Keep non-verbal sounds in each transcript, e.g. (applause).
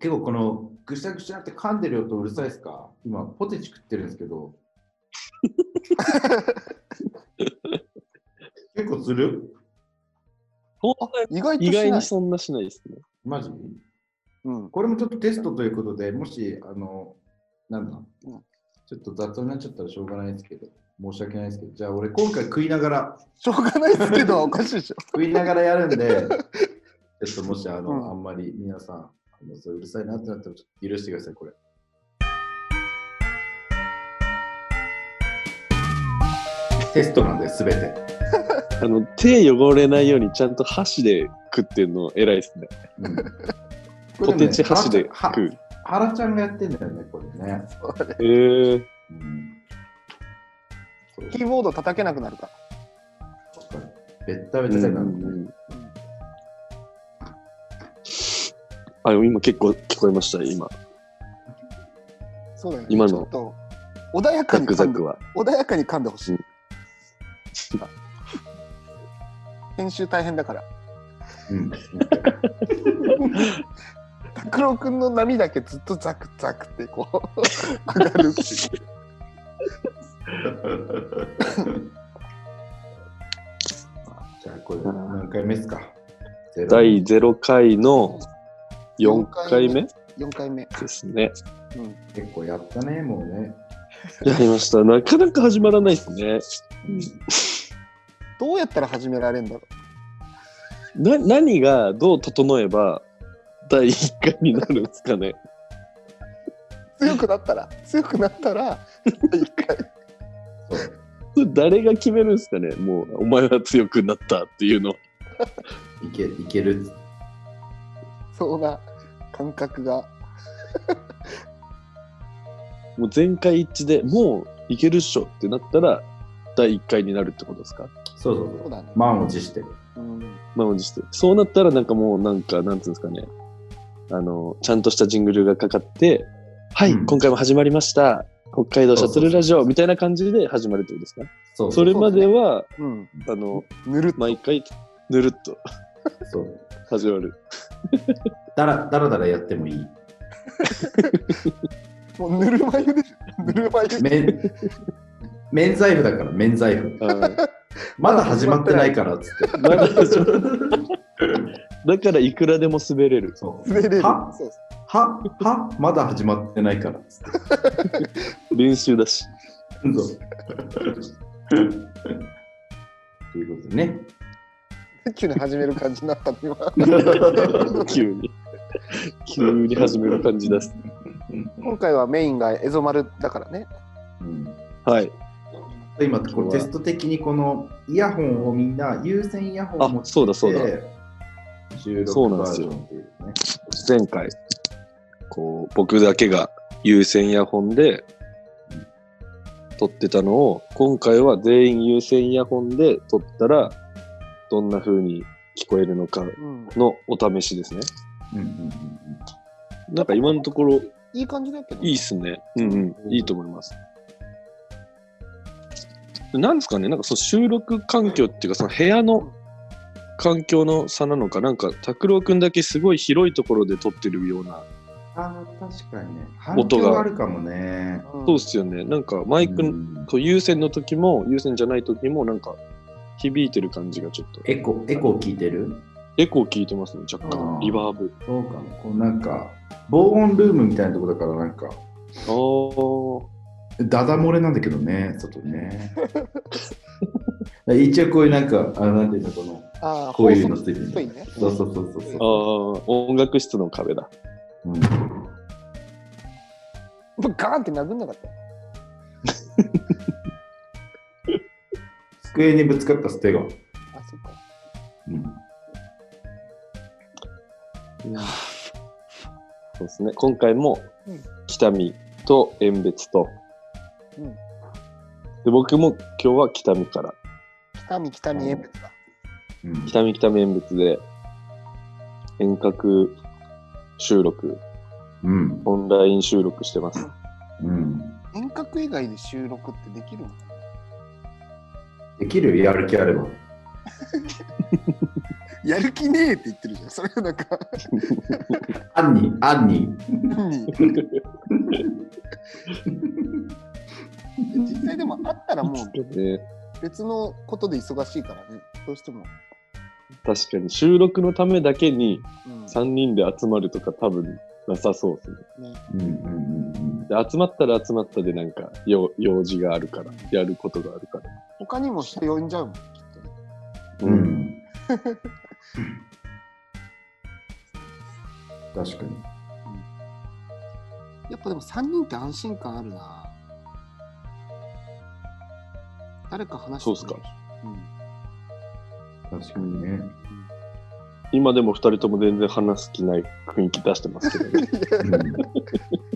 結構このぐしゃぐしゃって噛んでる音うるさいですか？今、ポテチ食ってるんですけど。(laughs) 結構する？意外と意外にそんなしないですね。マジ？うん。これもちょっとテストということで、もし、あの、なんだ、うんちょっと雑音になっちゃったらしょうがないですけど、申し訳ないですけど、じゃあ俺今回食いながら、しょうがないですけど、おかしいでしょ。食いながらやるんで、(laughs) ちょっともしあの、うんあんまり皆さん、そううるさいなってなったらちょっと許してください、これ。テストなんで、すべて。(laughs) あの手汚れないようにちゃんと箸で食ってるの偉いですね。うんポテチ箸では食う。原ちゃんがやってんだよね、これね。えー、うんキーボード叩けなくなるから。べったべただからね。あ、今結構聞こえました、今。そうだよね。今のちょっと穏やかザに噛んでクザクは。穏やかに噛んでほしい。(laughs) 編集大変だから。うん。拓郎くんの波だけずっとザクザクってこう (laughs) 上がるっていう。(laughs) じゃあこれ何回目ですか？ゼロ第0回の4回目4回目。ですね。うん。結構やったね、もうね。やりました。なかなか始まらないですね。どうやったら始められるんだろな何がどう整えば第1回になるんですかね。う。強くなったら、強くなったら、一回。そうそれ誰が決めるんですかね？もう、お前は強くなったっていうの。いけいける。そうな感覚が。(laughs) もう全会一致でもういけるっしょってなったら第1回になるってことですか？そうそうそう。そうだね。満を持して。うん。満を持して。そうなったらなんかもうなんか、なんつうんですかね。あの、ちゃんとしたジングルがかかって、はい、うん今回も始まりました。北海道シャトルラジオみたいな感じで始まるってことですか？そうそれまでは、うん。あの、ぬるっと。毎回ぬるっとそう。始まる。だらだらだらやってもいい。(laughs) もうぬるま湯でしょ。ぬるま湯。免免罪符だから、免罪符。まだ始まってないからっつって。まだ始まだからいくらでも滑れる。そう滑れる。は？そうは？は？まだ始まってないからっつって。練習だし。そう。ということでね。一気に始める感じになったの今。(laughs) 急に。急に始める感じです。今回はメインがエゾマルだからね。うんはい。今テスト的にこのイヤホンをみんな有線イヤホンを持ってあそうだそうだ収そうなんですよ。前回、こう、僕だけが有線イヤホンで撮ってたのを、今回は全員有線イヤホンで撮ったら、どんな風に聞こえるのかうん。のお試しですね。うんうんうんなんか今のところいい感じだけど。いいっすね。うんうん。いいと思います。なんですかね、なんかその収録環境っていうか、その部屋の環境の差なのか、なんか拓郎くんだけすごい広いところで撮ってるような、あー確かにね。反音が響あるかもね。うんそうっすよね。なんかマイクの、うんこう有線の時も、有線じゃない時も、なんか響いてる感じがちょっと。エコ、エコー聞いてる？エコー聞いてますね、若干。リバーブ。そうかも。こうなんか、防音ルームみたいなとこだからなんか、あーダダ漏れなんだけどね、外ね。(laughs) 一応こういうなんか、あなんていうの、この、ああ、こういうのついてるね。そうそうそうそうそうあー、音楽室の壁だ。うん。ガーンって殴んなかった。(laughs) 机にぶつかった捨てが。あ、そっか。うん。いやーそうですね。今回もうん北見と遠別と、うんで僕も今日は北見から、北見北見縁別だ。うん北見北見遠別で遠隔収録、うん。オンライン収録してます。うん。遠隔以外で収録ってできるの？できるよやる気あれば。(laughs) やる気ねえって言ってるじゃん。それなんか、アンニ、アンニ。何実際でもあったらもうね、別のことで忙しいからね、どうしても。確かに収録のためだけにうん3人で集まるとか多分なさそうですね。ね、うんうんうんで集まったら集まったでなんか用用事があるから、やることがあるから。他にも人呼んじゃうもん、きっとね。うん。うん。確かに。やっぱでも3人って安心感あるな。誰か話してくれるうん確かにね。今でも2人とも全然話す気ない雰囲気出してますけどね。(laughs) うん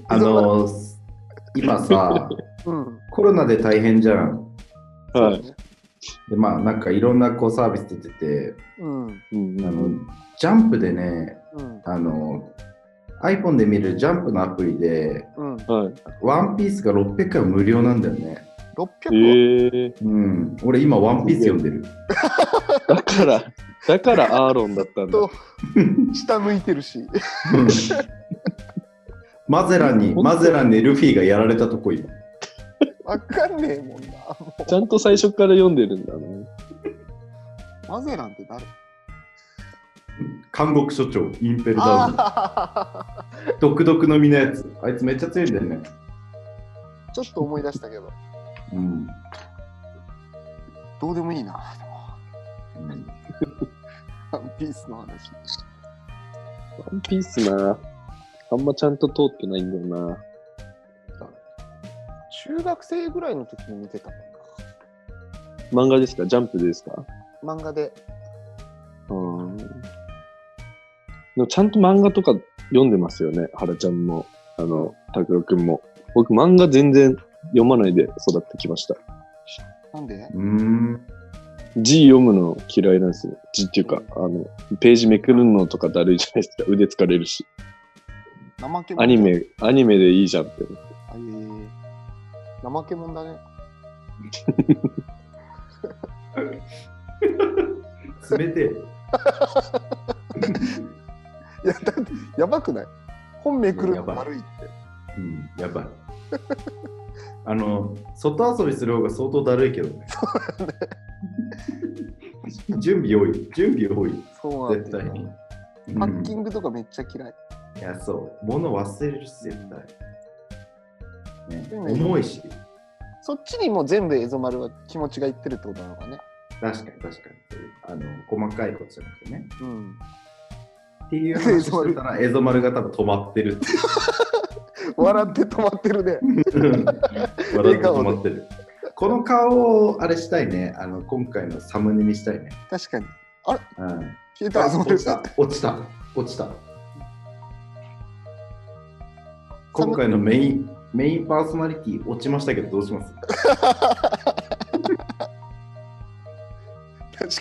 あの、今さ、うん。コロナで大変じゃん。はい。で、まあ、なんかいろんなこうサービス出てて、うん。あの、ジャンプでね、うん。あの、iPhone で見るジャンプのアプリで、うん。はい。ワンピースが600回無料なんだよね。600えー、うん。俺今ワンピース読んでる。(laughs) だから、だからアーロンだったんだと。下向いてるし。うんマゼランに、マゼランにルフィがやられたとこ今。わかんねえもんな。もちゃんと最初から読んでるんだな。うマゼランって誰？監獄所長、インペルダウン。あ独特の身のやつ。あいつめっちゃ強いんだよね。ーちょっと思い出したけど、うん。どうでもいいな。うんワンピースの話。ワンピースな。あんまちゃんと通ってないんだよな。中学生ぐらいの時に見てた漫画ですか？ジャンプですか？もんな。漫画で。うん。でもちゃんと漫画とか読んでますよね？原ちゃんも、あの、拓郎くんも。僕、漫画全然読まないで育ってきました。なんで？うーん。字読むの嫌いなんですよ。字っていうか、あの、ページめくるのとかだるいじゃないですか。腕疲れるし。怠け者アニメ、アニメでいいじゃんって。あえー怠け者だね。冷てえ。(laughs) いや、だって、やばくない？本めくるの悪いって。うん、やばい。あの、外遊びする方が相当だるいけどね。(laughs) 準備多い。準備多い。そうなん絶だよ対に。パッキうんングとかめっちゃ嫌い。いや、そう。物忘れるし、絶対。ね、重いし。そっちにも全部エゾマルは気持ちがいってるってことなのかね。確かに確かに。あの、細かいことじゃなくてね。うん。っていう話してたら、エゾマルが多分止まってるって。笑って止まってるね。笑って止まってる。この顔をあれしたいね。あの今回のサムネにしたいね。確かに。うん、消えた (laughs) 落ちた。落ちた。落ちた。今回のメインメインパーソナリティ落ちましたけどどうします？確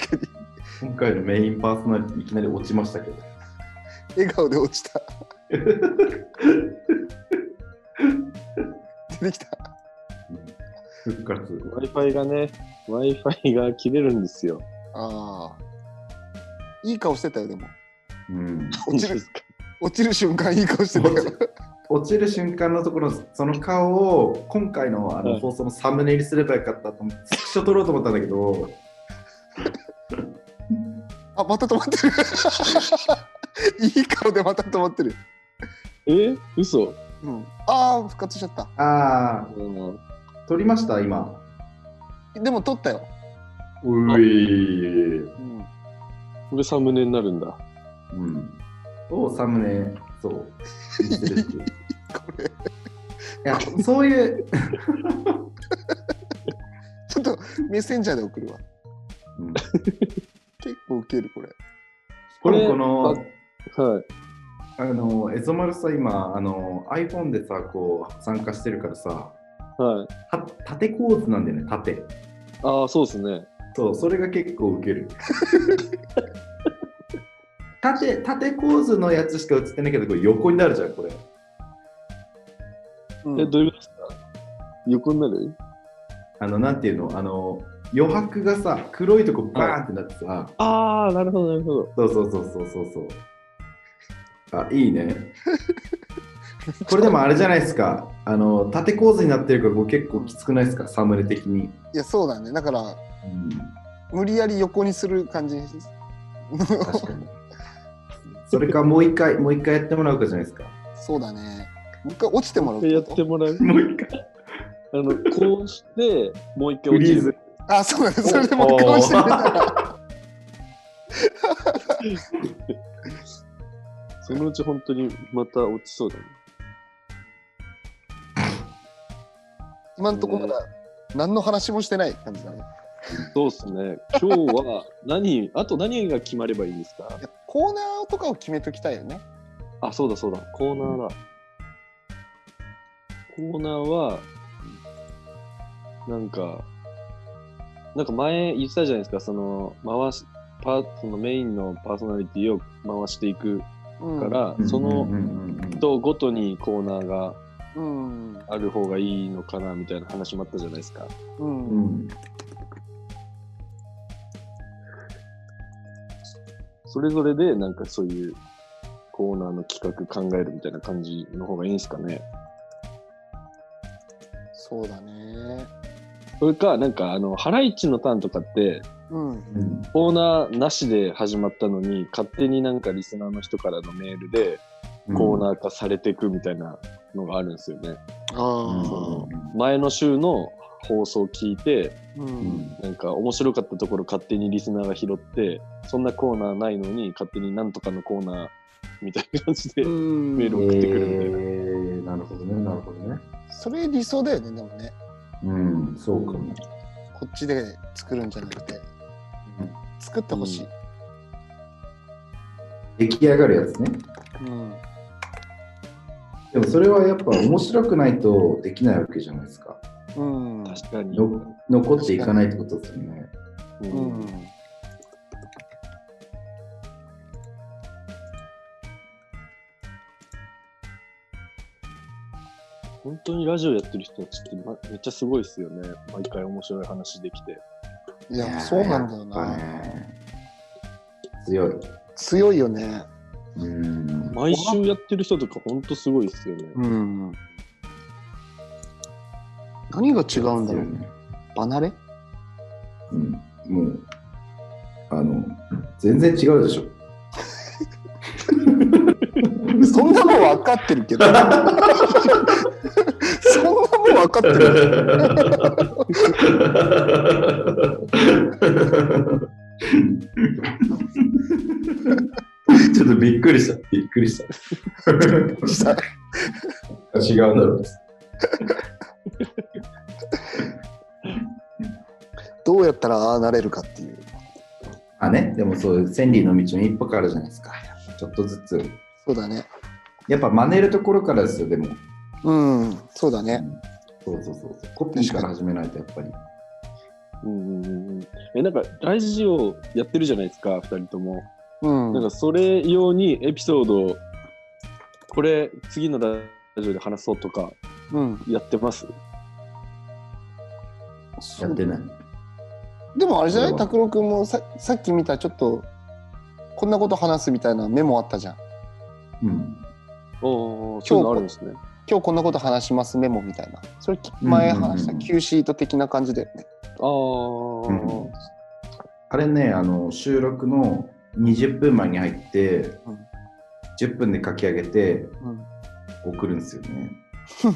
かに。今回のメインパーソナリティいきなり落ちましたけど。笑顔で落ちた。(laughs) 出てきた。復活。Wi-Fi がね、Wi-Fi が切れるんですよ。ああ。いい顔してたよ、でも。うん、落ちる落ちる瞬間いい顔してたよ。落ちる瞬間のところその顔を今回のあのはい放送のサムネにすればよかったと思ってスクショ撮ろうと思ったんだけど (laughs) あ、また止まってる。(laughs) いい顔でまた止まってる。え？嘘うん。ああ、復活しちゃった。ああうん撮りました？今でも撮ったよ。ういうん。これサムネになるんだ。うんをサムネそう (laughs) これ、やそういう、ちょっとメッセンジャーで送るわ。うん、結構ウケる、これ。これこのはい。あのエゾマルさ今あの iPhone でさこう参加してるからさはい。た縦構図なんだよね縦ああ、そうですね。そうそれが結構ウケる (laughs) 縦縦構図のやつしか映ってないけどこれ横になるじゃんこれうんえ、どういうことですか？横になる？あのなんていうの？あの余白がさ、黒いとこバーンってなってさ、ああ、なるほど、なるほど。そうそうそうそうそうそう。あ、いいね。(laughs) (laughs) これでもあれじゃないですか。あの、縦構図になってるから結構きつくないですか、サムネ的に。いや、そうだね。だから、うん、無理やり横にする感じに。確かに。それかもう一回、もう一回やってもらうかじゃないですか。そうだね。もう一回落ちてもらうやってもらう。もう一回。あの、こうして、もう一回落ちる。あ、そうだね。それでもう一回落ちてくれたら。(laughs) そのうち本当にまた落ちそうだね。今んところまだ何の話もしてない感じだね。そうっすね。今日は何、あと何が決まればいいんですか？コーナーとかを決めときたいよね。あ、そうだそうだ。コーナーだ。コーナーは、なんか、なんか前言ってたじゃないですか、その、回し、パーそのメインのパーソナリティを回していくうんから、そのうんうんうんうん人ごとにコーナーがうん。ある方がいいのかなみたいな話もあったじゃないですか。う。うんんそれぞれでなんかそういうコーナーの企画考えるみたいな感じの方がいいんですかね。そうだね。それか、なんかあの、ハライチのターンとかって、うん。うんコーナーなしで始まったのに、勝手になんかリスナーの人からのメールでコーナー化されていくみたいなのがあるんですよね。あそあ。の前の週の放送を聞いて、う。うんんなんか面白かったところ勝手にリスナーが拾って、そんなコーナーないのに勝手になんとかのコーナーみたいな感じで、うんメール送ってくるみたいなえー、なるほどね、なるほどね。それ理想だよね、でもね。うん、そうかも。こっちで作るんじゃなくて、作ってほしい。出来上がるやつね。うん。でもそれはやっぱ面白くないとできないわけじゃないですか。うん。確かに。の残っていかないってことですよね。ううんん。本当にラジオやってる人たちって、ま、めっちゃすごいですよね。毎回面白い話できて。いや、そうなんだよな。ね強い。強いよね。うん。毎週やってる人とか本当すごいですよね。うん。何が違うんだろうね。離れ？うん。もう、あの、全然違うでしょ。(laughs) そんなもん分かってるけど。(laughs) そんなもん分かってる。(laughs) (laughs) ちょっとびっくりした。びっくりした。違うんだろう。(laughs) どうやったらああなれるかっていう。あね、でもそう、千里の道の一歩からあるじゃないですか。ちょっとずつ。そうだね。やっぱ真似るところからですよ、でも。うん、そうだね。うんそうそうそうそう。コピーから始めないとやっぱり。うんうんうんうんえ、なんか、ラジオやってるじゃないですか、二人とも。うん。なんか、それ用にエピソードを、これ、次のラジオで話そうとか、うん、やってます？やってない。でもあれじゃない？拓郎君もささっき見たちょっとこんなこと話すみたいなメモあったじゃん。うん。おお、そういうのあるんですね。今日こんなこと話しますメモみたいな。それき前話した Q シート的な感じだよね。ああ、うんあれね、あの収録の20分前に入って、うん10分で書き上げてうん送るんですよね。(laughs)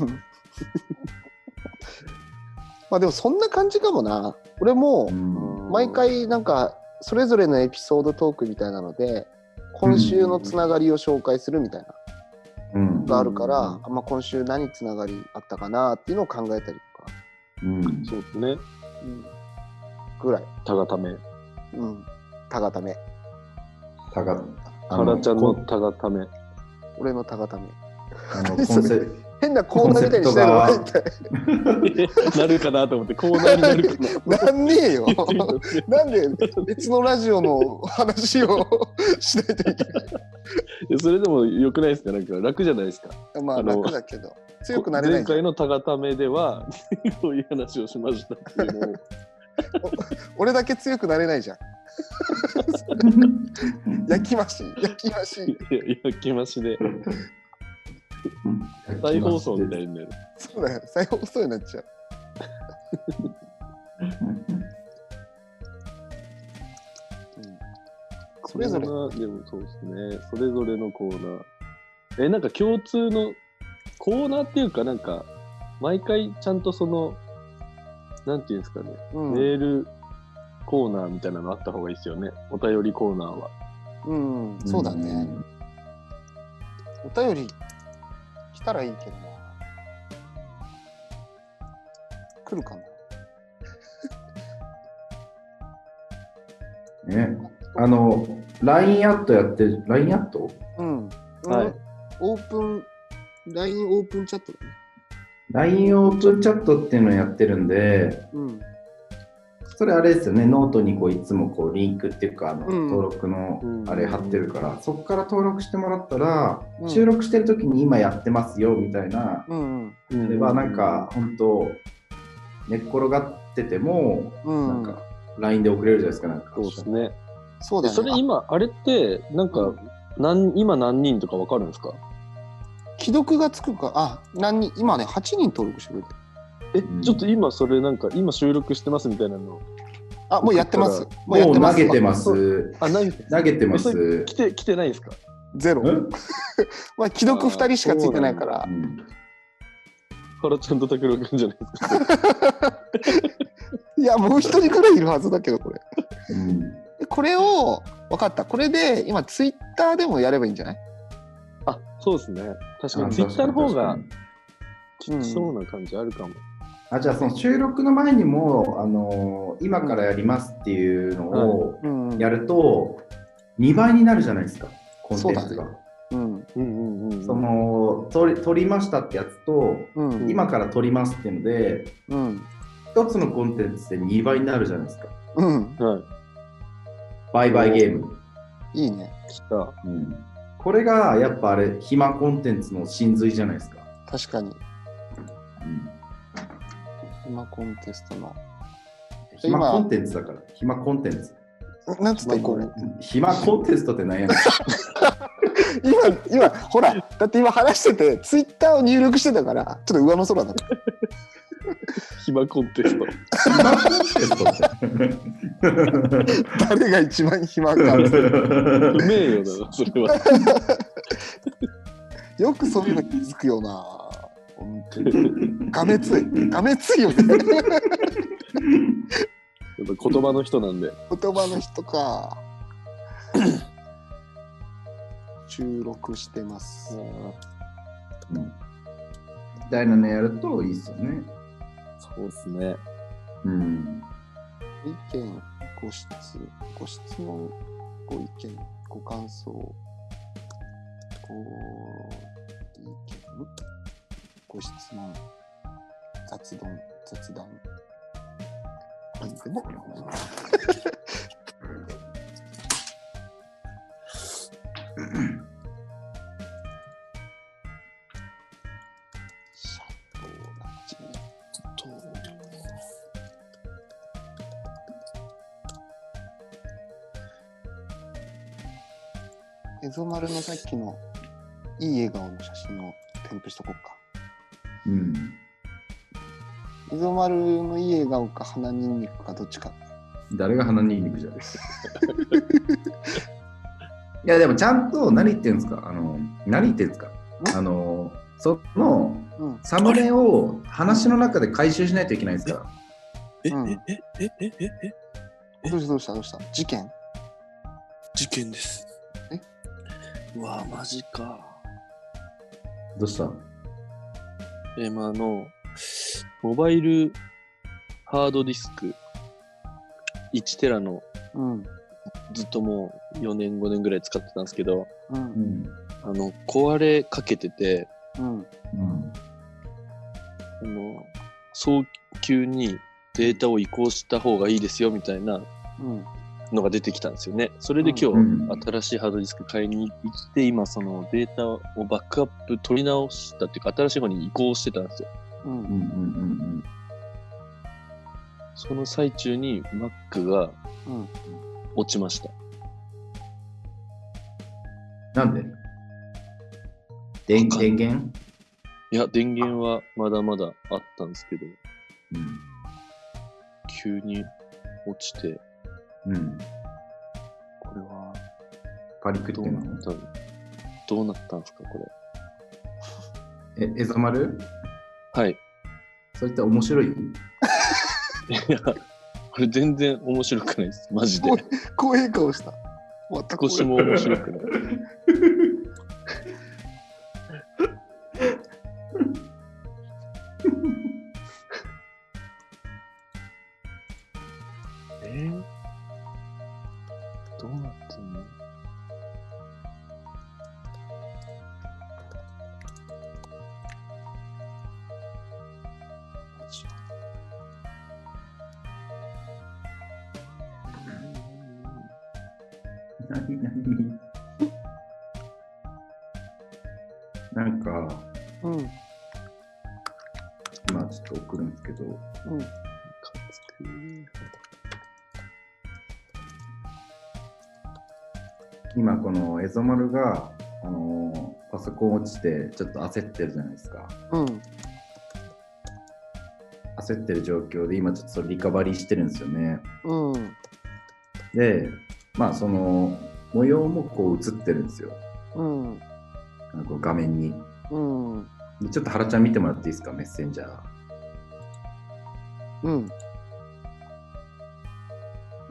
まあでもそんな感じかもな。俺もうん毎回なんかそれぞれのエピソードトークみたいなので今週のつながりを紹介するみたいなうんのがあるから、うんあまあ、今週何つながりあったかなっていうのを考えたりとか、うんそうですね。うん、ぐらい。たがため。うん。たがため。たがあかなちゃんのこたがため。俺のたがため。あのコンセ変なコーナーみたいにしてるの (laughs) なるかなと思って、コーナーになるかな。なんねえよ。なんで別のラジオの話をしないといけないやそれでも良くないですか？なんか楽じゃないですか？まあ楽だけど、強くなれない。前回のたがためでは、(laughs) こういう話をしましたっていうのをお俺だけ強くなれないじゃん。(laughs) 焼き増し、焼き増し。焼き増しで再放送みたいになる。そうだよ、再放送になっちゃう。うんそれぞれ。でもそうですね。それぞれのコーナー。え、なんか共通のコーナーっていうか、なんか、毎回ちゃんとその、なんていうんですかね、うんメールコーナーみたいなのあった方がいいですよね。お便りコーナーは。うん、そうだね。お便り来たらいいけどな。来るかな。(laughs) ね。あの、LINE アットやってる、LINE アットうん。はいオープン、LINE オープンチャットだね。?LINE オープンチャットっていうのをやってるんで、うん。それあれですよね、ノートにこういつもこうリンクっていうか、あのうん登録のうんあれ貼ってるから、そこから登録してもらったら、うん収録してる時に今やってますよみたいな、うんうん。それはなんか本当、寝っ転がってても、うん。なんか LINE で送れるじゃないですか、なんか。そうですね。そうだね。でそれ今、あれって、なんか、何今何人とかわかるんですか？既読がつくか、あ、何人、今ね、8人登録してくれてる。え、うんちょっと今それなんか、今収録してますみたいなの。あ、もうやってます。もうやってます。もう投げてます。あ、何投げてます。来て、来てないんですか？ゼロ。うん？(laughs) まあ、既読2人しかついてないからう。ん原ちゃんと拓郎くんじゃないですか？(laughs) いや、もう一人くらいいるはずだけど、これ。うんでこれを、分かった。これで、今、ツイッターでもやればいいんじゃない？あ、そうですね。確かあに、ツイッターの方がきそうな感じあるかも。あじゃあその収録の前にも、あのー今からやりますっていうのをうんやると2倍になるじゃないですかコンテンツが。そうだねうん。うんうんうん。その撮り撮りましたってやつと、うん。今から撮りますっていうのでうん。一つのコンテンツで2倍になるじゃないですか。うん。はい。バイバイゲーム。いいね。来た。うんこれがやっぱあれ暇コンテンツの真髄じゃないですか。確かに。うん今コンテストの。暇コンテンツだから。暇コンテンツ。なんつったこれ。暇コンテストって何やねん。(laughs) 今、今、ほら、だって今話してて、ツイッターを入力してたから、ちょっと上の空だった。(laughs) 暇コンテスト。暇コンテストって。(laughs) 誰が一番暇か。うめえよな、それは。よくそういうの気づくよな。本当に。がめつい。がめついよね。(laughs) やっぱ言葉の人なんで。言葉の人か。収録してます。うんみたいなのやるといいですよね。そうですね。うん。意見、ご質、ご質問、ご意見、ご感想、ご意見、ご質問、雑談、雑談。何でも。エゾマルのさっきのいい笑顔の写真を添付しとこうか。うん。エゾマルのいい笑顔か鼻ニンニクかどっちか。誰が鼻にんにくじゃないですか。いや、でもちゃんと何言ってんですか？あの、何言ってんですか？あの、そのうん。サムネを話の中で回収しないといけないんですか？ら。え、うんえ、え、え、え、え、え、どうしたどうしたどうした？事件？事件です。え？うわマジか。どうした？え、まあ、あの、モバイルハードディスク1テラのうん。ずっともう4年5年ぐらい使ってたんですけど、う。うんん。あの、壊れかけてて、うん。うん。あの、早急にデータを移行した方がいいですよみたいなうん。のが出てきたんですよね。それで今うん。日新しいハードディスク買いに行って、今そのデータをバックアップ取り直したっていうか、新しい方に移行してたんですよ。う。うん。ん。うん。その最中に Mac がうん。落ちました。なん。で電電源いや、電源はまだまだあったん。ですけど、うん。急に落ちて、うん。これはパリクってなったのどうなったんですか、これ？え、エゾマルはい。それって面白い？いや、これ全然面白くないです。マジで。怖い顔した。全く少しも面白くない。このエゾマルが、あのーパソコン落ちてちょっと焦ってるじゃないですか。うん。焦ってる状況で今ちょっとリカバリーしてるんですよね。うん。で、まあその模様もこう映ってるんですよ。うん。あのこう画面に。うん。でちょっと原ちゃん見てもらっていいですか、メッセンジャー。うん。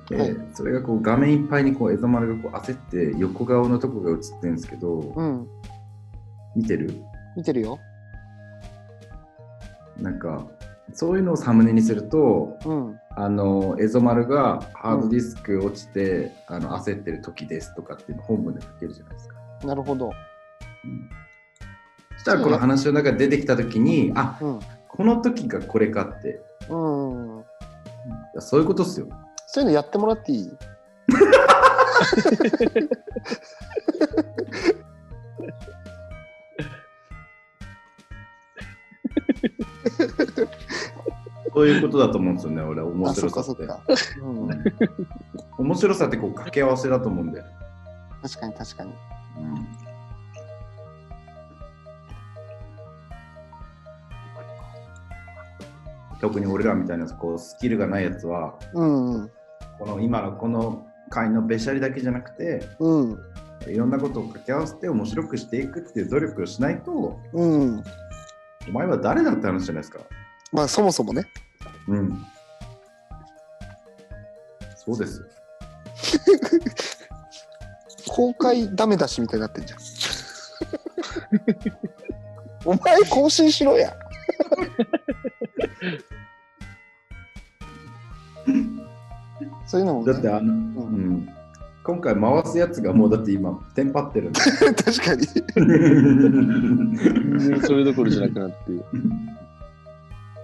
で、はいそれがこう画面いっぱいにこうエゾマルがこう焦って横顔のとこが映ってるんですけど、うん。見てる？見てるよ。なんかそういうのをサムネにするとうん。あのエゾマルがハードディスク落ちて、あの焦ってる時ですとかっていうの本文で書けるじゃないですか。なるほど。うんそしたらこの話の中で出てきた時にあうん。この時がこれかってうん。そういうことっすよ。そういうのやってもらっていい？そういうことだと思うんですよね、俺、面白さって。面白さってこう掛け合わせだと思うんだよ。確かに確かに。うん特に俺らみたいなこうスキルがないやつはうん。うん。この今のこの会のべしゃりだけじゃなくてうん。いろんなことを掛け合わせて面白くしていくっていう努力をしないとうん。お前は誰だって話じゃないですか。まあそもそもね。うん。そうですよ。(laughs) 公開ダメ出しみたいになってんじゃん。(laughs) お前更新しろや。そういうのも、ね、だってあの、うん、今回回すやつがもうだって今テンパってるんだよ (laughs) 確かに。全 (laughs) 然それどころじゃなくなって。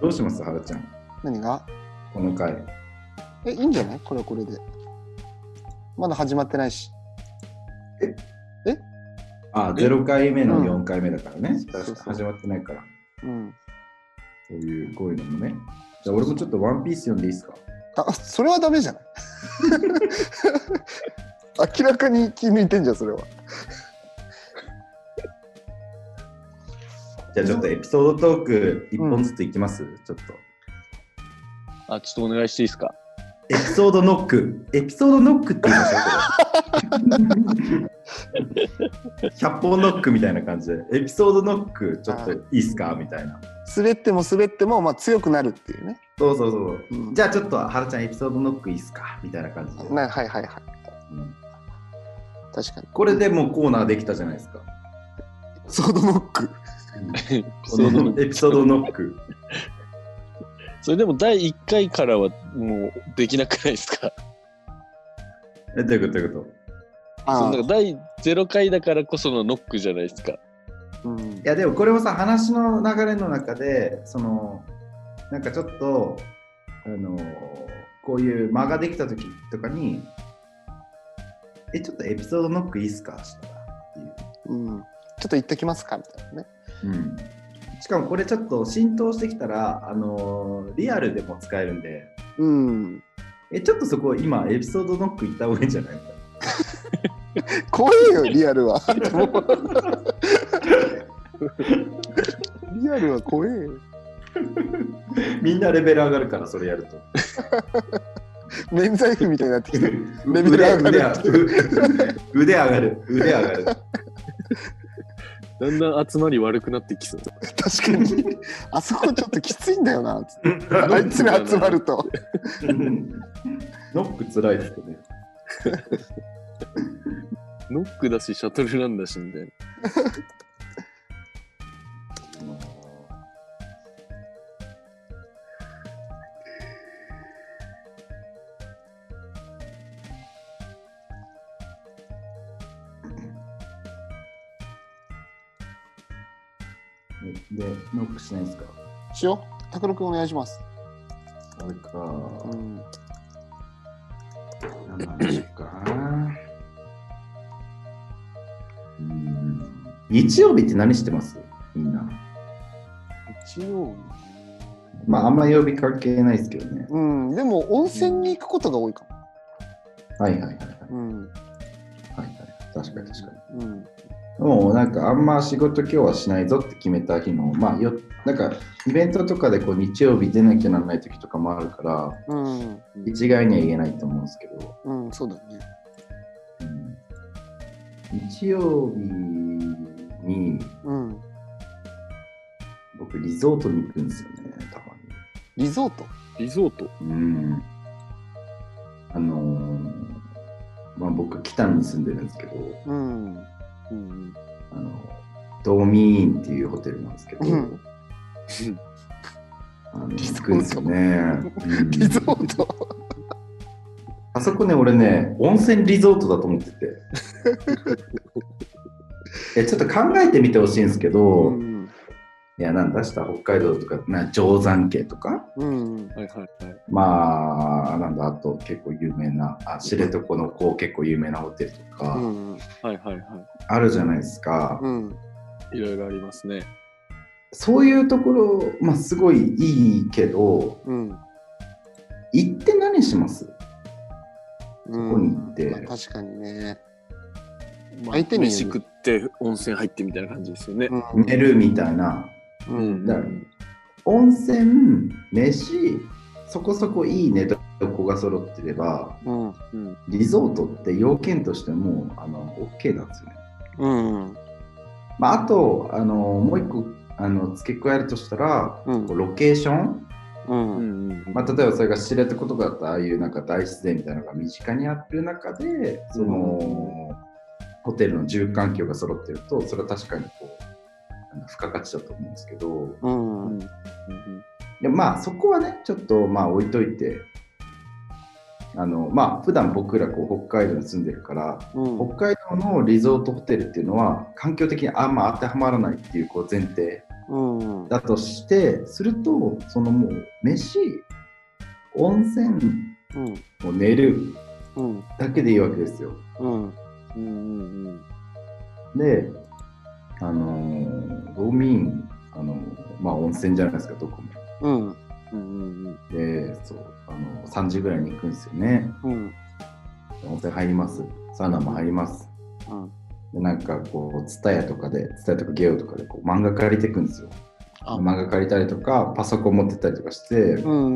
どうしますはるちゃん？何が？この回。え、いいんじゃない？これはこれで。まだ始まってないし。あ、0回目の4回目だからね。うん確か始まってないから。うん。こういう、こういうのもね。じゃあ俺もちょっとワンピース読んでいいですか？あ、それはダメじゃない？(laughs) 明らかに気抜いてんじゃん、それは。じゃあちょっとエピソードトーク1本ずついきます、ちょっと。あ、ちょっとお願いしていいですか？エピソードノック。エピソードノックって言いましょうこれ。(laughs) 100本ノックみたいな感じで、エピソードノックちょっといいっすか？みたいな。滑っても滑っても、まあ、強くなるっていうね。そうそうそう。うんじゃあちょっと、はるちゃんエピソードノックいいっすか？みたいな感じで。なはいはいはい。うん確かに。これでもうコーナーできたじゃないですか。ソードノック。このエピソードノック。(laughs) それでも第1回からはもうできなくないですか？え、どういうことどういうこあそのなんか第0回だからこそのノックじゃないですか。うんといや、でもこれもさ、話の流れの中で、その、なんかちょっと、あのこういう間ができた時とかに、え、ちょっとエピソードノックいいっすか？したらっていう。うん、ちょっと言っときますか？みたいなね。うん、しかもこれちょっと浸透してきたら、あのリアルでも使えるんで、うん。え、ちょっとそこ今エピソードノック行った方がいいんじゃない？(laughs) 怖いよ、リアルは。(laughs) リアルは怖えよ。みんなレベル上がるからそれやると。免罪符みたいになってきて (laughs) る。レ腕ベル上が腕る腕上がる。腕上がる。だんだん集まり悪くなってきそう。確かに。あそこちょっときついんだよな。つってあいつら集まると。ノックつらいですよね。ノックだし、シャトルランだし、みたいな。で、ノックしないですか？しよう。拓郎君お願いします。俺か。うん。何でしょうか？ん日曜日って何してます？みんな。一応。まあ、あんま曜日関係ないですけどね。うん。でも温泉に行くことが多いかはいはいはいはい。も。うん。はいはい、確かに確かに。うん。もうなんかあんま仕事今日はしないぞって決めた日の、まあよ、なんかイベントとかでこう日曜日出なきゃならない時とかもあるから、うん。一概には言えないと思うんですけど、うん、そうだね。うん日曜日にうん。僕リゾートに行くんですよね、たまリゾート？リゾート？に。うん。あのーまあ僕北に住んでるんですけど、うん。うんあの、ドーミーンっていうホテルなんですけど、うん。あのリゾート行くんですよね。うんリゾート。あそこね、俺ね、温泉リゾートだと思ってて。(laughs) えちょっと考えてみてほしいんですけど、うん。いや、なんだした北海道とか、な定山家とか、うん。はいはいはい。まあ、なんだ、あと結構有名な、あ知床のこう結構有名なホテルとか、うん。はいはいはあるじゃないですか。うん。い。いろいろありますね。そういうところ、まあ、すごいいいけど、うん。行って何します？そこに行ってまあ、確かにね。まあ相手に飯食って温泉入ってみたいな感じですよね。うん寝るみたいな。うん。だから温泉、飯、そこそこいい寝床が揃ってれば、うん。うん。リゾートって要件としてもあの OK なんですよね。うん。まあ、あとあのもう一個あの付け加えるとしたら、うんこうロケーション、う。うんんうん。まあ、例えばそれが知床とかだったらああいうなんか大自然みたいなのが身近にある中でその、ホテルの住環境が揃ってるとそれは確かにこう付加価値だと思うんですけどう。うんんでまあそこはねちょっとまあ置いといてあのまあ普段僕らこう北海道に住んでるからうん。北海道のリゾートホテルっていうのは環境的にあんま当てはまらないっていうこう前提うん。だとしてするとそのもう飯温泉うん。もう寝るうん。だけでいいわけですようん。うんうんであのードーミーンあのまあ温泉じゃないですかどこもうん。うんうんでそうあの3時ぐらいに行くんですよねうん。温泉入りますサウナも入りますうん。でなんかこう、ツタヤとかで、ツタヤとかゲオとかでこう漫画借りていくんですよ。あ漫画借りたりとか、パソコン持ってったりとかして、うん。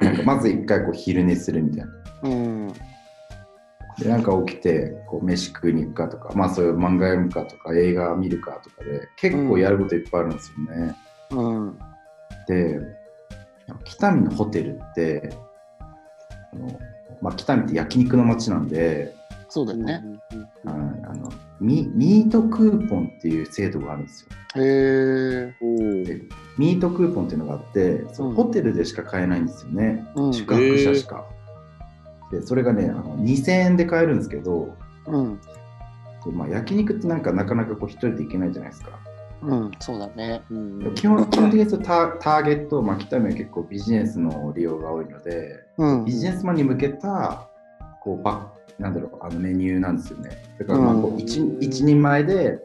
なんかまず一回こう昼寝するみたいな。うん。で、なんか起きて、こう飯食いに行くかとか、まあそういう漫画読むかとか、映画見るかとかで、結構やることいっぱいあるんですよね。うん。で、北見のホテルって、あのまあ、北見って焼肉の街なんで、うん。そうだよね。あのあのミミートクーポンっていう制度があるんですよ。へえ。おーでミートクーポンっていうのがあって、そのうんホテルでしか買えないんですよね、うん。宿泊者しか。でそれがねあの、2000円で買えるんですけど、うん。でまあ、焼肉ってなんかなかなかこう一人で行けないじゃないですか。うん。そうだね。うん基本基本的にタターゲット、まあ、北見は結構ビジネスの利用が多いので、うん。ビジネスマンに向けたこうパなんだろうあのメニューなんですよね。だからまあこううん一一人前で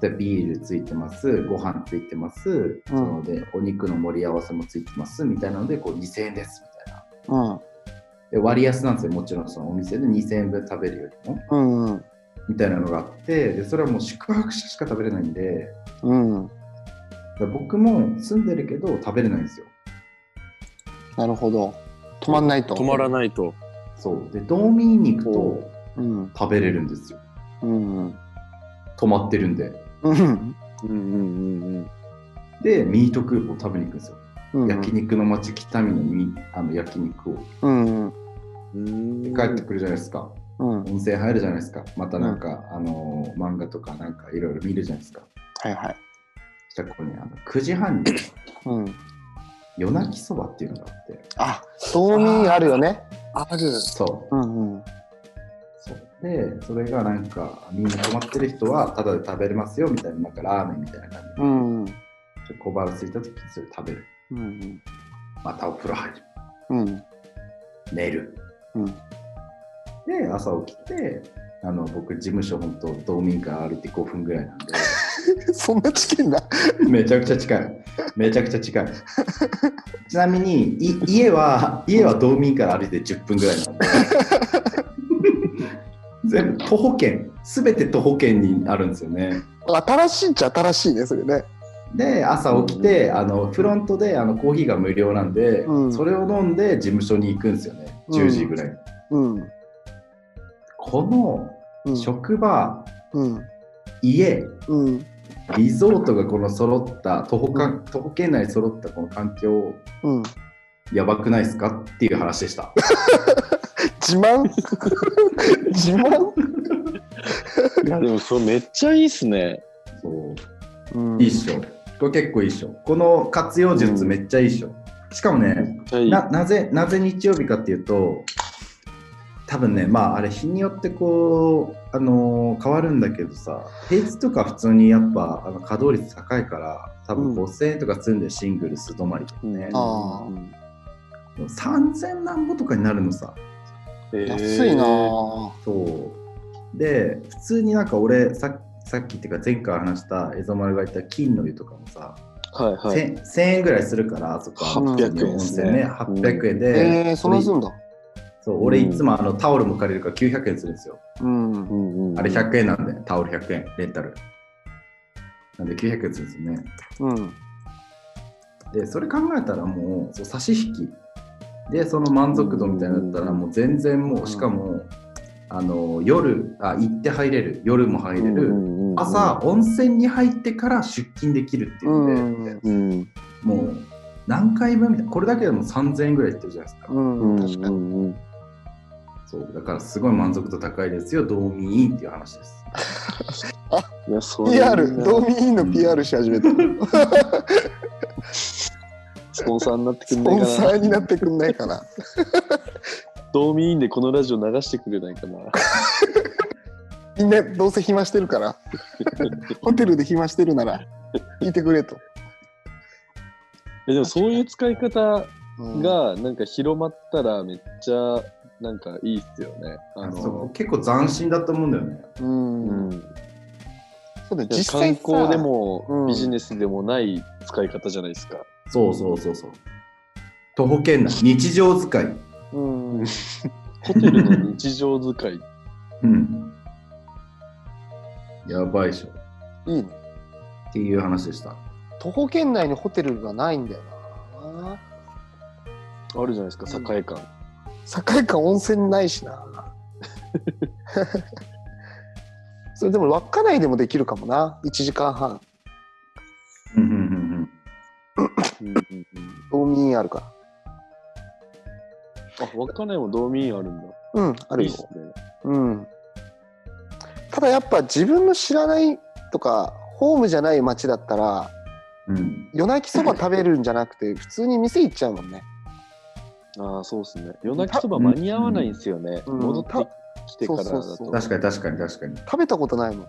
でビールついてます、ご飯ついてます、そのでお肉の盛り合わせもついてますみたいなのでこう2000円ですみたいうん。で割安なんですよ、もちろんそのお店で2000円分食べるよりも。うん。うん。みたいなのがあって、でそれはもう宿泊者しか食べれないんで、うん。僕も住んでるけど食べれないんですよ。なるほど。止まんないと。止まらないと。そう。で、道民に行くとうん。食べれるんですよ。うん。泊まってるんで。うん。うんうんうんで、ミートクーポン食べに行くんですよ。うん。焼肉の町北見のみあの焼肉を。うん。うん。で帰ってくるじゃないですか。うん。温泉入るじゃないですか。またなんか、あのー漫画とかなんかいろいろ見るじゃないですか。はいはい。そしたらここにあの9時半にうん。夜泣きそばっていうのがあって。あ、道民あるよね。ある。そう。うんうん。そうで、それがなんか、みんな泊まってる人はタダで食べれますよみたいな、なんかラーメンみたいな感じで、うん。うん。ちょっと小腹空いた時にそれ食べる。うん。またお風呂入る。うん。寝る。うん。で、朝起きて、あの僕、事務所、本当、道民から歩いて5分ぐらいなんで、(laughs) そんなチキンな。(laughs) めちゃくちゃ近い。めちゃくちゃ近い。ちなみに、い家は、家は道民から歩いて10分ぐらいなんで、(laughs) 全部徒歩圏、すべて徒歩圏にあるんですよね。新しいっちゃ新しいね、それね。で朝起きて、あのフロントであのコーヒーが無料なんで、うん。それを飲んで事務所に行くんですよね。10時ぐらいに、うん。このうん。職場、うん。家うん。リゾートがこの揃った徒歩か徒歩圏内に揃ったこの環境うん。やばくないですか？っていう話でした。(laughs) 自慢？(laughs) 自慢？いやでもそれめっちゃいいっすね。そう。うん。いいっしょこれ結構いいっしょ。この活用術めっちゃいいっしょ、しかもね、いい。ななぜなぜ日曜日かっていうと多分ねまああれ日によってこう、あのー変わるんだけどさ平日とか普通にやっぱあの稼働率高いから多分うん。5000円とか積んでシングル素泊まりとかね、うん3000何歩とかになるのさ。安いなぁ。そう。で普通になんか俺ささっきっていうか前回話したエゾマルが言った金の湯とかもさ、はいはい。1000 1000円ぐらいするからあそこは800円ですねね800円で、えー、そんなすんだ。そう俺いつもあのタオルも借りるから900円するんですよ。うん。うんうんあれ100円なんで、タオル100円、レンタル。なんで900円するんですよね。うん。で、それ考えたらもうそう差し引きで、その満足度みたいなったら、もう全然もう、しかも、あの夜あ、行って入れる、夜も入れる、朝、温泉に入ってから出勤できるっていうので、うんもう何回分みたいな、これだけでも3000円ぐらいいってるじゃないですか。うん。うん確かに。うんそうだからすごい満足度高いですよ、道民っていう話です。(laughs) いや、それ PR、道民委員の PR し始めた。(laughs) スポンサーになってくスポンんないかな。サーになってくんないかな。道民委員でこのラジオ流してくれないかな。みんなどうせ暇してるから。(laughs) ホテルで暇してるなら、聞いてくれと。えでもそういう使い方うん、がなんか広まったらめっちゃなんかいいっすよね。あの、結構斬新だと思うんだよね。うん。うん、そうだ実際さ光でもうんビジネスでもない使い方じゃないですか。そうそうそうそう。徒歩圏内、日常使い。うん。(laughs) ホテルの日常使い。うん。やばいでしょ。いいね。っていう話でした。徒歩圏内にホテルがないんだよな。あるじゃないですか、栄館。栄館温泉ないしな。(laughs) それでも稚内でもできるかもな。1時間半。うんうんうんうんうんうん道民あるかあ、稚内も道民あるんだ。ら。うん、あるよいいね。うん。ただやっぱ自分の知らないとか、ホームじゃない街だったら、うん。うん。夜泣きそば食べるんじゃなくて、普通に店行っちゃうもんね。ああ、そうっすね。夜泣きそば間に合わないんですよね。うん戻ってきてからだそうそうそうと。確かに確かに確かに。食べたことないもん。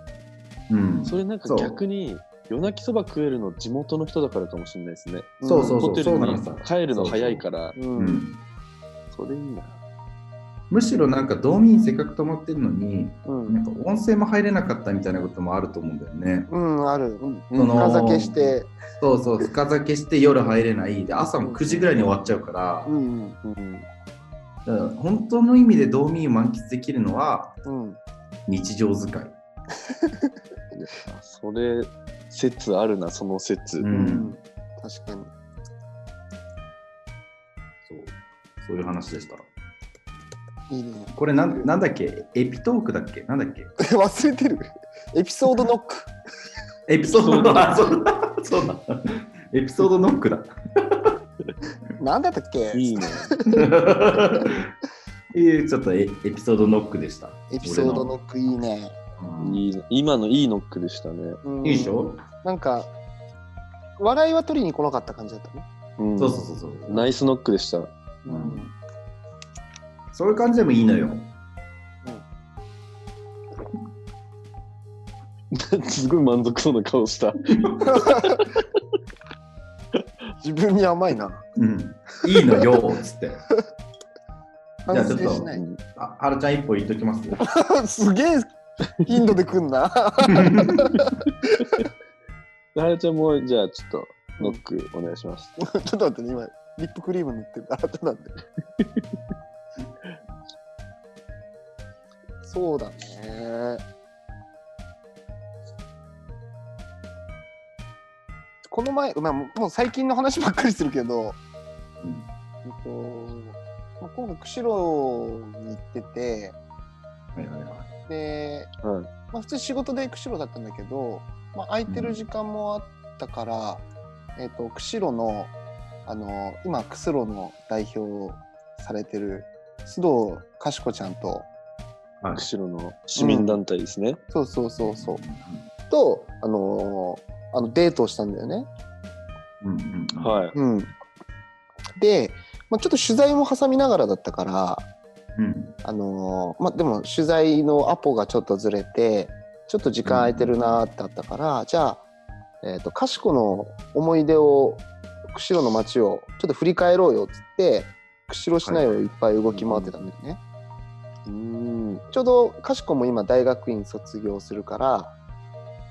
うん。それなんか逆に夜泣きそば食えるの地元の人だからかもしれないですね。そうそうそうホテルに帰るの早いから、う。うんん。それいいな。むしろなんか道民せっかく泊まってるのに、うんなんか温泉も入れなかったみたいなこともあると思うんだよね。うん、ある。その深酒して、そうそう、深酒して夜入れない。で、朝も9時ぐらいに終わっちゃうから、うんうん。本当の意味で道民を満喫できるのはうん日常使い。(laughs) それ、説あるな、その説。ううんん確かにそういう話でした。いいねこれなんなんだっけ？エピトークだっけ？なんだっけ？(laughs) 忘れてるエピソードノックエピソード？(laughs) あそうだそうだ。エピソードノックだ。なんだったっけ？いいね。(laughs) ちょっとエエピソードノックでした。エピソードノックいいね、うんいいね今のいいノックでしたね。うんいいでしょ、なんか笑いは取りに来なかった感じだったねうんそうそうそうそう。ナイスノックでした。うんそういう感じでもいいのよ。(laughs) すごい満足そうな顔した。(laughs) 自分に甘いなうん。いいのよ、つって。反 (laughs) じゃあちょっとはるちゃん一歩言っときます？すげえ頻度で来んなはるちゃんも、じゃあちょっとノックお願いします。ちょっと待ってね今リップクリーム塗ってる。からちょっと待ってそうだね。この前、まあ、もう最近の話ばっかりするけど、えっとまあ、今度釧路に行っててはいはいはい。で、はい。まあ、普通仕事で釧路だったんだけど、まあ、空いてる時間もあったから、えっと釧路のあの今釧路の代表をされてる須藤かしこちゃんとはい。釧路の市民団体ですね。そうそうそうそう。とあのあのデートをしたんだよね。うんうんうん。はい。うん、で、まあ、ちょっと取材も挟みながらだったからうん。あのーまあでも取材のアポがちょっとずれてちょっと時間空いてるなーってあったから、じゃあ、えー、とかしこの思い出を釧路の街をちょっと振り返ろうよっつって釧路市内をいっぱい動き回ってたんだよね。うん。ちょうどかしこも今大学院卒業するから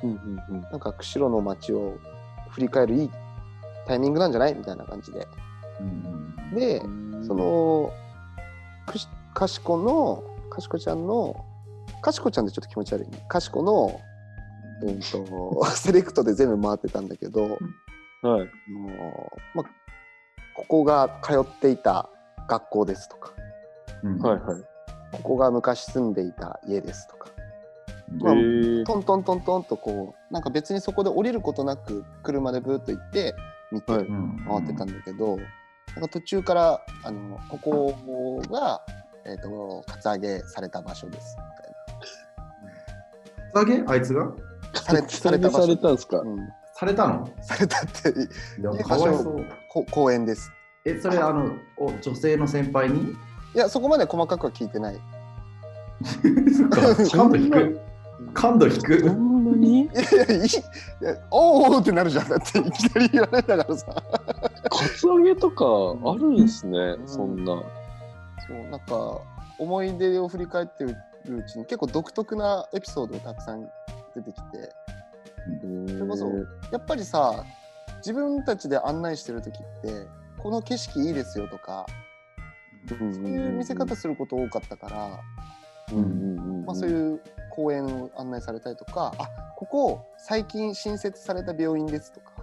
うんうんうん。なんか釧路の街を振り返るいいタイミングなんじゃない？みたいな感じで。うんで、うんそ、のかしこのかしこちゃんのかしこちゃんってちょっと気持ち悪いねかしこの、うん、と (laughs) セレクトで全部回ってたんだけどはい。あの、ま、ここが通っていた学校ですとか。うん。はいはい。ここが昔住んでいた家ですとか。うんまあへー。トントントントンとこうなんか別にそこで降りることなく車でブーッと行って見てはい。うん回ってたんだけど、なんか途中からあのここが、えー、とカツアゲされた場所ですみたいカツアゲあいつが？な。されされた場さ所れたんですか？うん、されたの？されたっていかわいそう。こ公園です。え、それあのお女性の先輩に？いやそこまで細かくは聞いてない。いそっか (laughs) 感度低く。感度低そく。んなに？やいやいいいやおーおーってなるじゃんだっていきなり言われたからさ。カツアゲとかあるんですね、うんそんな。そうなんか思い出を振り返ってるうちに結構独特なエピソードがたくさん出てきて。それこそやっぱりさ自分たちで案内してる時ってこの景色いいですよとかそういう見せ方すること多かったから、まあ、そういう公園を案内されたりとかあここ最近新設された病院ですとか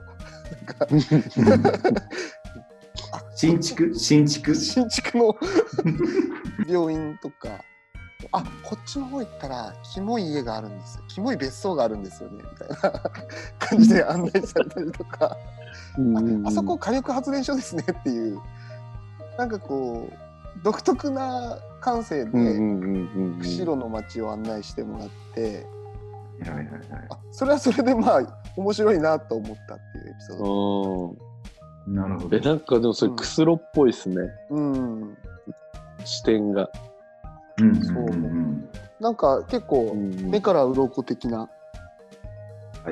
(laughs) 新築？新築？新築の (laughs) 病院とかあこっちの方行ったらキモい家があるんですよ。キモい別荘があるんですよね。みたいな。(laughs) 感じで案内されたりとか。うんうんうん。あそこ火力発電所ですねっていう。なんかこう独特な感性でうんうんうんうんうん。釧路の街を案内してもらって、はいはいはい。あそれはそれでまあ面白いなと思ったっていうエピソード。うんなるほど。え。なんかでもそれクスロっぽいですね、うん、視点が、うんそうんんなんか結構目から鱗的な、は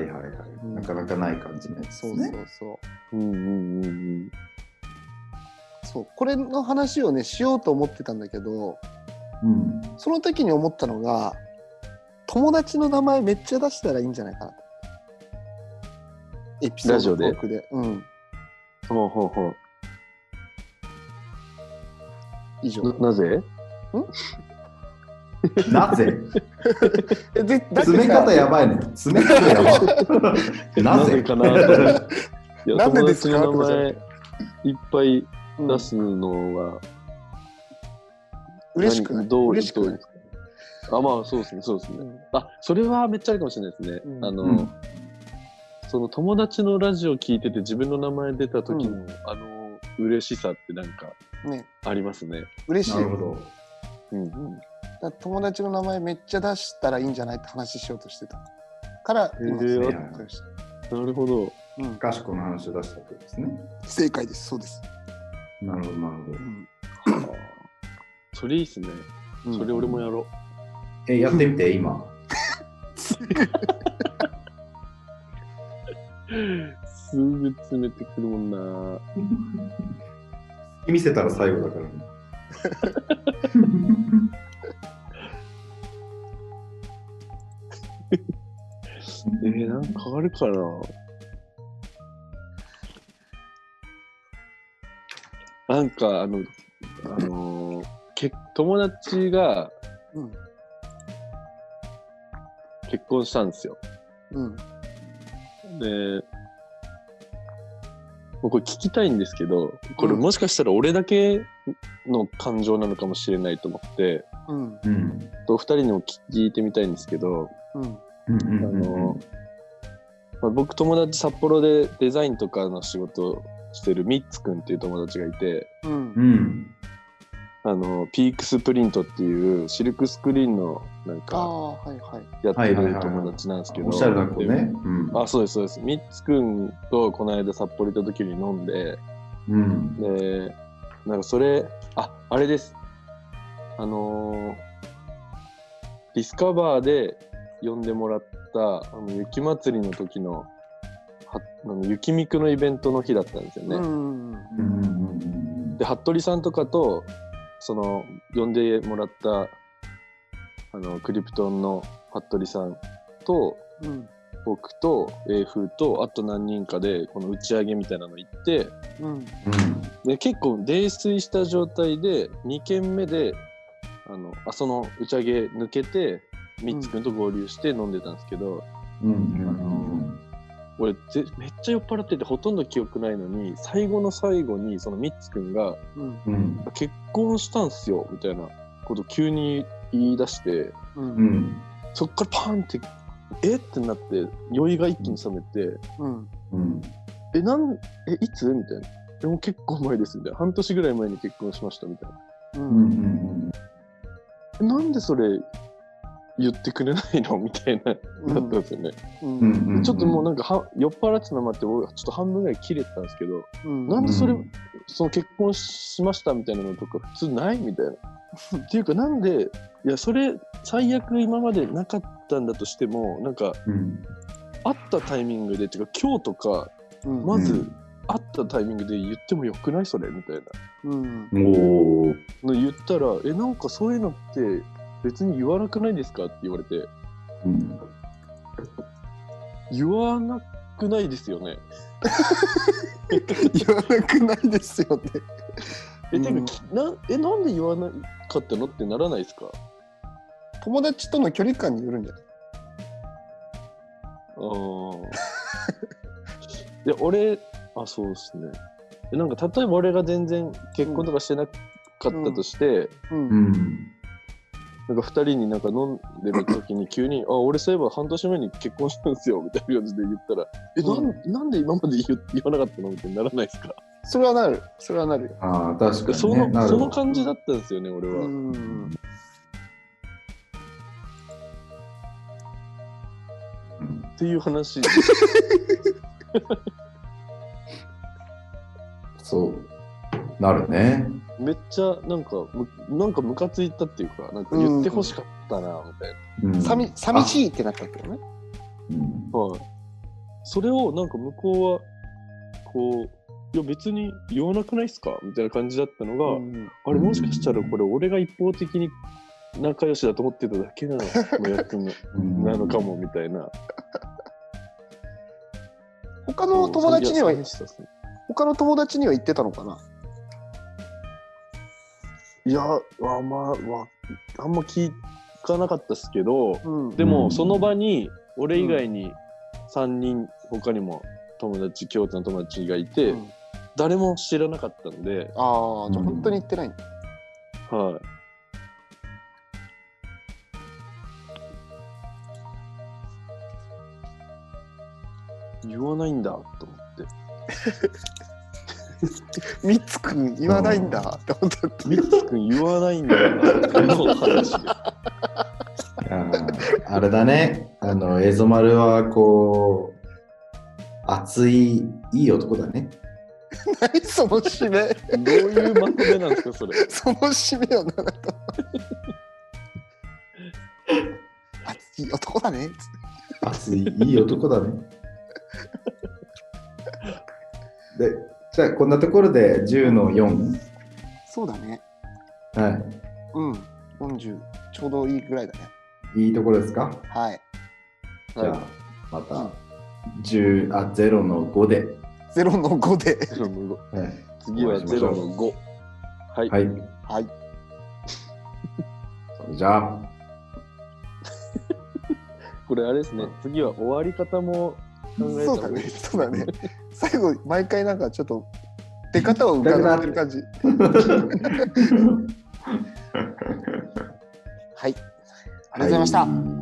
いはいはい。うんなかなかない感じのやつそうですね。そうそううんうんうんうんそうこれの話をねしようと思ってたんだけどうん。その時に思ったのが友達の名前めっちゃ出したらいいんじゃないかなと。エピソードトークで。うん。ほうほうほ以上。う。ななぜ？(laughs) なぜ？(laughs) 詰め方やばいね。詰め方やばい。(laughs) なぜ？かな。いや、なんで友ですか？達の名前いっぱいうん出すのは、嬉しくない？何？どう？嬉しくない？あ、まあ、そうですね、そうですね。うんあ、それはめっちゃあるかもしれないですね。うんあの、うんその友達のラジオ聞いてて自分の名前出た時の、うあの嬉しさってなんかね、ありますね。嬉しいよ。なるほど。うん。だから友達の名前めっちゃ出したらいいんじゃないって話しようとしてた。から、今へえあわかりましたなるほど。うん、かしこの話を出したってことですね。正解です。そうです。なるほど、なるほどう。んそれいいっすね。うんそれ俺もやろう。え、やってみて、今。すぐ詰めてくるもんな。(laughs) 見せたら最後だからね。(laughs) んかあるかななんかあの、あのーけ友達がうん。結婚したんですよ。うん。で、もうこれ聞きたいんですけど、これうんもしかしたら俺だけの感情なのかもしれないと思って、うん。うん。とお二人にも聞いてみたいんですけど、うん。うんうんあのまあ、僕友達札幌でデザインとかの仕事をしてるミッツくんっていう友達がいて、うん。うん。あの、ピークスプリントっていうシルクスクリーンのなんかああ、はいはい。やってる友達なんですけど、おしゃれな子ね。うん。あ、そうです、そうです。ミッツくんとこの間札幌行った時に飲んで、うん。で、なんかそれ、あ、あれです。あのーディスカバーで呼んでもらった、あの、雪まつりの時の、はあの雪ミクのイベントの日だったんですよね。で、服部さんとかと、その、呼んでもらった、あの、クリプトンの服部さんと、うん。僕と英風と、あと何人かで、この打ち上げみたいなの行って、うん。うんで結構泥酔した状態で2軒目であのあその打ち上げ抜けてミッツくんと合流して飲んでたんですけど、うんうん俺ぜめっちゃ酔っ払っててほとんど記憶ないのに最後の最後にそのミッツくんがうん。うんうん「結婚したんすよ」みたいなこと急に言い出してう。うんんそっからパーンって「えっ?」てなって酔いが一気に冷めてうん。うん「えなんえいつ?」みたいな。でも結構前ですみたいな。半年ぐらい前に結婚しましたみたいな。う。うんうんんえなんでそれ言ってくれないの？みたいな、うんだったんですよね。うん。うんうんちょっともうなんかは酔っ払ってたのもあって、俺ちょっと半分ぐらい切れてたんですけど、うん。なんでそれ、うんその結婚しましたみたいなのとか普通ないみたいな。っていうかなんで、いや、それ最悪今までなかったんだとしても、なんかうん会ったタイミングで、っていうか今日とか、うん。まずうん会ったタイミングで言ってもよくないそれみたいなうん。の言ったら、え、なんかそういうのって別に言わなくないですかって言われて、うん言わなくないですよね。(laughs) 言わなくないですよね。え、てうんか、きなえ、なんで言わなかったのってならないですか？友達との距離感によるんじゃない？あー (laughs) いや、俺、あ、そうですね。えなんか、例えば俺が全然結婚とかしてなかったとして、う。うんんなんか二人になんか飲んでる時に急に、あ、俺そういえば半年前に結婚したんですよ、みたいな感じで言ったら、(laughs) え、なんなんで今まで言言わなかったのみたいにならないですか？それはなる。それはなるよ。ああ確かにその、ねなるその感じだったんですよね、俺は。っていう話。そうなるねめっちゃなんかむなんかムカついたっていうかなんか言ってほしかったなみたいうん。寂寂しいってなったけどね。うん。な、はい、それをなんか向こうはこういや別に言わなくないっすかみたいな感じだったのが、うん。あれもしかしたらこれ俺が一方的に仲良しだと思ってただけなの (laughs) 役目うん。なのかもみたいな。他の友達には、寂しさっすね。他の友達には言ってたのかな？いや、まあまあ、わあんま聞かなかったっすけど、うん。でも、うんその場に、俺以外に3人、他にも友達、京都の友達がいて、うん誰も知らなかったんで、ああ、じゃあうん本当に言ってないんだ。はい。言わないんだと思って。(laughs) (laughs) みつくん言わないんだって思ったって。ミッツくん言わないんだな、(laughs) この話で。あれだね、あの、エゾマルはこう、熱い、いい男だね。何その締め。どういうまとめなんですか、それ。(laughs) その締めをなかった。熱い男だね。熱い、いい男だね。で、じゃあ、こんなところで10の4。そうだね。はうん。40ちょうどいいぐらいだね。い。いいところですか？はい。じゃあは、また、10、あ、0の5で。0の5で。い。ゼロの5 (laughs) はい。次はゼロの5。はい。はい。はい。それじゃあ、(laughs) これあれですね。次は終わり方も考えたそうだね。そうだね。最後、毎回なんかちょっと出方を伺ってる感じ。(laughs) はい。ありがとうございました。はい